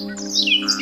Música